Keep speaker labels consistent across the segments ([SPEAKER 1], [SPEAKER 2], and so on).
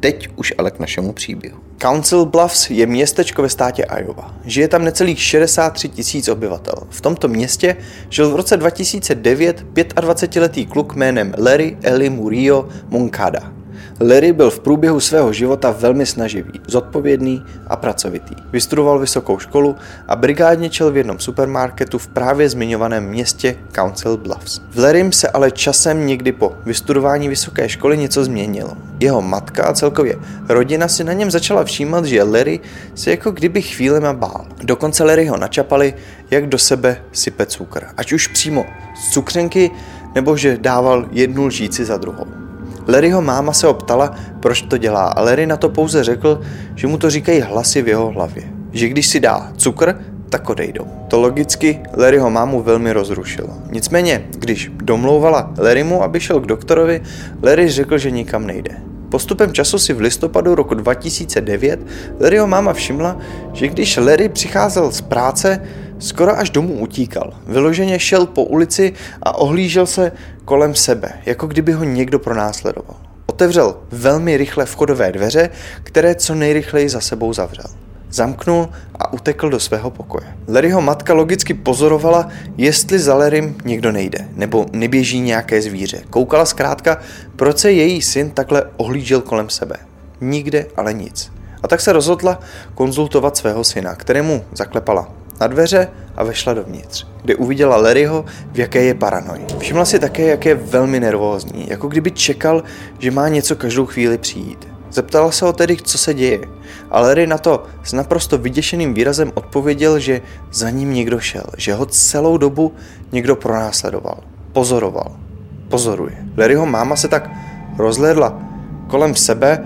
[SPEAKER 1] Teď už ale k našemu příběhu. Council Bluffs je městečko ve státě Iowa. Žije tam necelých 63 tisíc obyvatel. V tomto městě žil v roce 2009 25-letý kluk jménem Larry Eli Murillo Moncada. Larry byl v průběhu svého života velmi snaživý, zodpovědný a pracovitý. Vystudoval vysokou školu a brigádně čel v jednom supermarketu v právě zmiňovaném městě Council Bluffs. V Larrym se ale časem někdy po vystudování vysoké školy něco změnilo. Jeho matka a celkově rodina si na něm začala všímat, že Larry se jako kdyby chvílema bál. Dokonce Larry ho načapali, jak do sebe sype cukr. Ať už přímo z cukřenky, nebo že dával jednu lžíci za druhou. Larryho máma se ho ptala, proč to dělá a Larry na to pouze řekl, že mu to říkají hlasy v jeho hlavě. Že když si dá cukr, tak odejdou. To logicky Larryho mámu velmi rozrušilo. Nicméně, když domlouvala Larrymu, aby šel k doktorovi, Larry řekl, že nikam nejde. Postupem času si v listopadu roku 2009 Larryho máma všimla, že když Larry přicházel z práce, skoro až domů utíkal. Vyloženě šel po ulici a ohlížel se kolem sebe, jako kdyby ho někdo pronásledoval. Otevřel velmi rychle vchodové dveře, které co nejrychleji za sebou zavřel. Zamknul a utekl do svého pokoje. Larryho matka logicky pozorovala, jestli za Larrym někdo nejde, nebo neběží nějaké zvíře. Koukala zkrátka, proč se její syn takhle ohlížel kolem sebe. Nikde ale nic. A tak se rozhodla konzultovat svého syna, kterému zaklepala na dveře a vešla dovnitř, kde uviděla Larryho, v jaké je paranoji. Všimla si také, jak je velmi nervózní, jako kdyby čekal, že má něco každou chvíli přijít. Zeptala se ho tedy, co se děje, a Larry na to s naprosto vyděšeným výrazem odpověděl, že za ním někdo šel, že ho celou dobu někdo pronásledoval, pozoroval, pozoruje. Larryho máma se tak rozhlédla kolem sebe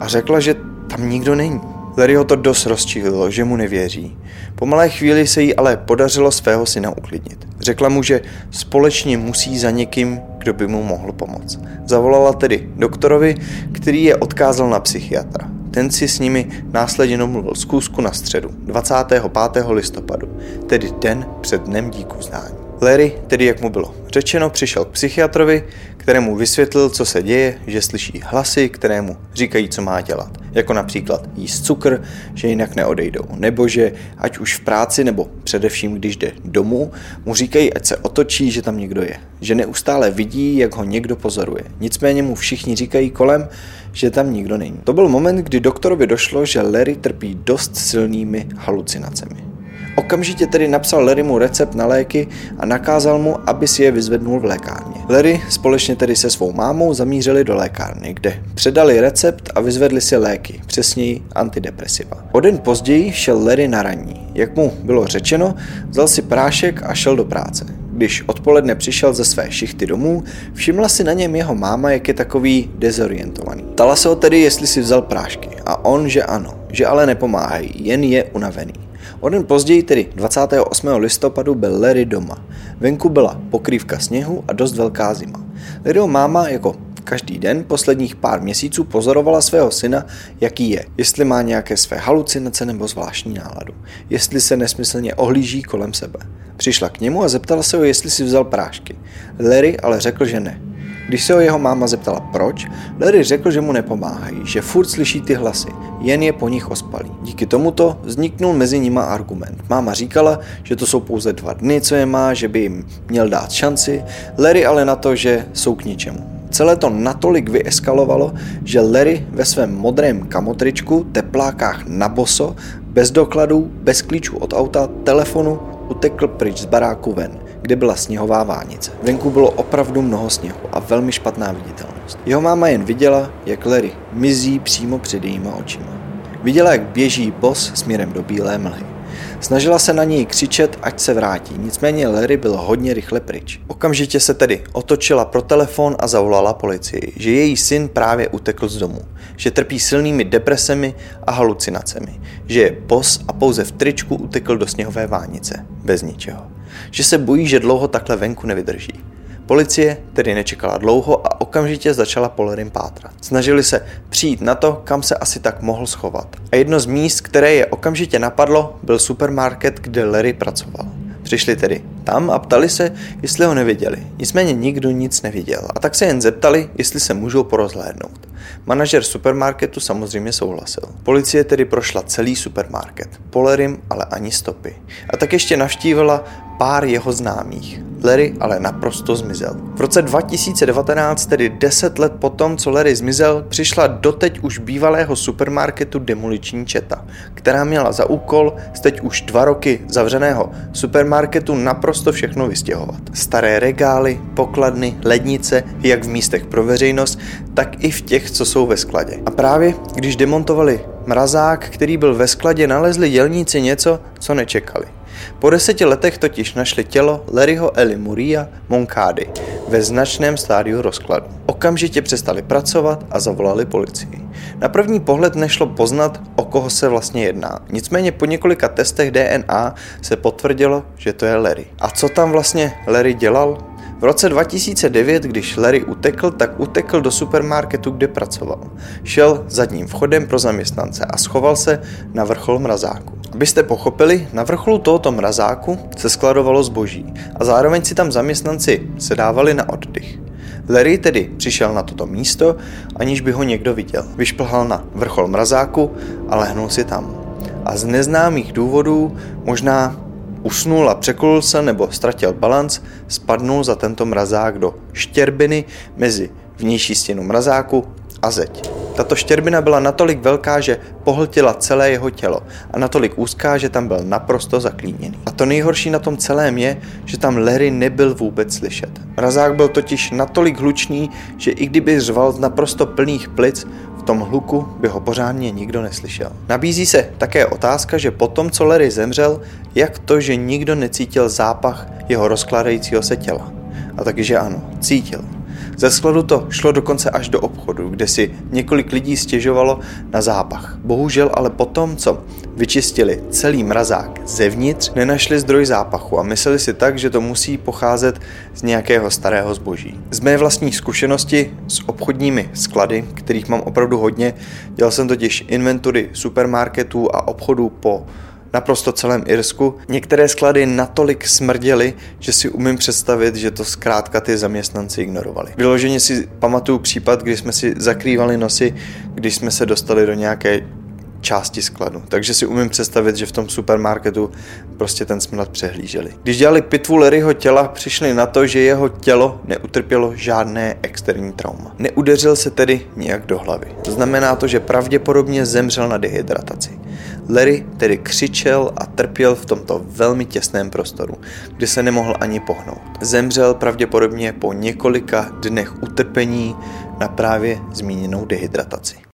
[SPEAKER 1] a řekla, že tam nikdo není. Larry ho to dost rozčílilo, že mu nevěří. Po malé chvíli se jí ale podařilo svého syna uklidnit. Řekla mu, že společně musí za někým, kdo by mu mohl pomoct. Zavolala tedy doktorovi, který je odkázal na psychiatra. Ten si s nimi následně domluvil zkusku na středu, 25. listopadu, tedy den před dnem díku vzdání. Larry, tedy jak mu bylo řečeno, přišel k psychiatrovi, kterému vysvětlil, co se děje, že slyší hlasy, kterému říkají, co má dělat. Jako například jíst cukr, že jinak neodejdou. Nebo že ať už v práci, nebo především když jde domů, mu říkají, ať se otočí, že tam někdo je. Že neustále vidí, jak ho někdo pozoruje. Nicméně mu všichni říkají kolem, že tam nikdo není. To byl moment, kdy doktorovi došlo, že Larry trpí dost silnými halucinacemi. Okamžitě tedy napsal Larrymu recept na léky a nakázal mu, aby si je vyzvednul v lékárně. Larry společně tedy se svou mámou zamířili do lékárny, kde předali recept a vyzvedli si léky, přesněji antidepresiva. O den později šel Larry na ranní. Jak mu bylo řečeno, vzal si prášek a šel do práce. Když odpoledne přišel ze své šichty domů, všimla si na něm jeho máma, jak je takový dezorientovaný. Tala se ho tedy, jestli si vzal prášky a on, že ano, že ale nepomáhají, jen je unavený. O den později, tedy 28. listopadu, byl Larry doma. Venku byla pokrývka sněhu a dost velká zima. Larryho máma jako každý den posledních pár měsíců pozorovala svého syna, jaký je, jestli má nějaké své halucinace nebo zvláštní náladu, jestli se nesmyslně ohlíží kolem sebe. Přišla k němu a zeptala se ho, jestli si vzal prášky. Larry ale řekl, že ne. Když se ho jeho máma zeptala proč, Larry řekl, že mu nepomáhají, že furt slyší ty hlasy, jen je po nich ospalý. Díky tomuto vzniknul mezi nima argument. Máma říkala, že to jsou pouze dva dny, co je má, že by jim měl dát šanci, Larry ale na to, že jsou k ničemu. Celé to natolik vyeskalovalo, že Larry ve svém modrém kamotričku, teplákách na boso, bez dokladů, bez klíčů od auta, telefonu, utekl pryč z baráku ven kde byla sněhová vánice. Venku bylo opravdu mnoho sněhu a velmi špatná viditelnost. Jeho máma jen viděla, jak Larry mizí přímo před jejíma očima. Viděla, jak běží bos směrem do bílé mlhy. Snažila se na něj křičet, ať se vrátí, nicméně Larry byl hodně rychle pryč. Okamžitě se tedy otočila pro telefon a zavolala policii, že její syn právě utekl z domu, že trpí silnými depresemi a halucinacemi, že je pos a pouze v tričku utekl do sněhové vánice, bez ničeho, že se bojí, že dlouho takhle venku nevydrží. Policie tedy nečekala dlouho a okamžitě začala Polerim pátrat. Snažili se přijít na to, kam se asi tak mohl schovat. A jedno z míst, které je okamžitě napadlo, byl supermarket, kde Larry pracoval. Přišli tedy tam a ptali se, jestli ho neviděli. Nicméně nikdo nic neviděl a tak se jen zeptali, jestli se můžou porozhlédnout. Manažer supermarketu samozřejmě souhlasil. Policie tedy prošla celý supermarket. Polerim ale ani stopy. A tak ještě navštívila pár jeho známých. Larry ale naprosto zmizel. V roce 2019, tedy 10 let potom, co Larry zmizel, přišla doteď už bývalého supermarketu demoliční četa, která měla za úkol z teď už dva roky zavřeného supermarketu naprosto všechno vystěhovat. Staré regály, pokladny, lednice, jak v místech pro veřejnost, tak i v těch, co jsou ve skladě. A právě když demontovali mrazák, který byl ve skladě, nalezli dělníci něco, co nečekali. Po deseti letech totiž našli tělo Larryho Eli Muria Monkády ve značném stádiu rozkladu. Okamžitě přestali pracovat a zavolali policii. Na první pohled nešlo poznat, o koho se vlastně jedná. Nicméně po několika testech DNA se potvrdilo, že to je Larry. A co tam vlastně Larry dělal? V roce 2009, když Larry utekl, tak utekl do supermarketu, kde pracoval. Šel zadním vchodem pro zaměstnance a schoval se na vrchol mrazáku. Abyste pochopili, na vrcholu tohoto mrazáku se skladovalo zboží a zároveň si tam zaměstnanci sedávali na oddych. Larry tedy přišel na toto místo, aniž by ho někdo viděl. Vyšplhal na vrchol mrazáku a lehnul si tam. A z neznámých důvodů, možná usnul a překulul se nebo ztratil balanc, spadnul za tento mrazák do štěrbiny mezi vnější stěnu mrazáku a zeď. Tato štěrbina byla natolik velká, že pohltila celé jeho tělo a natolik úzká, že tam byl naprosto zaklíněný. A to nejhorší na tom celém je, že tam Larry nebyl vůbec slyšet. Mrazák byl totiž natolik hlučný, že i kdyby řval z naprosto plných plic, tom hluku by ho pořádně nikdo neslyšel. Nabízí se také otázka, že po tom, co Larry zemřel, jak to, že nikdo necítil zápach jeho rozkladajícího se těla. A taky, že ano, cítil. Ze skladu to šlo dokonce až do obchodu, kde si několik lidí stěžovalo na zápach. Bohužel ale potom, co vyčistili celý mrazák zevnitř, nenašli zdroj zápachu a mysleli si tak, že to musí pocházet z nějakého starého zboží. Z mé vlastní zkušenosti s obchodními sklady, kterých mám opravdu hodně, dělal jsem totiž inventury supermarketů a obchodů po naprosto celém Irsku. Některé sklady natolik smrděly, že si umím představit, že to zkrátka ty zaměstnanci ignorovali. Vyloženě si pamatuju případ, kdy jsme si zakrývali nosy, když jsme se dostali do nějaké části skladu. Takže si umím představit, že v tom supermarketu prostě ten smrad přehlíželi. Když dělali pitvu Larryho těla, přišli na to, že jeho tělo neutrpělo žádné externí trauma. Neudeřil se tedy nijak do hlavy. Znamená to, že pravděpodobně zemřel na dehydrataci. Larry tedy křičel a trpěl v tomto velmi těsném prostoru, kde se nemohl ani pohnout. Zemřel pravděpodobně po několika dnech utrpení na právě zmíněnou dehydrataci.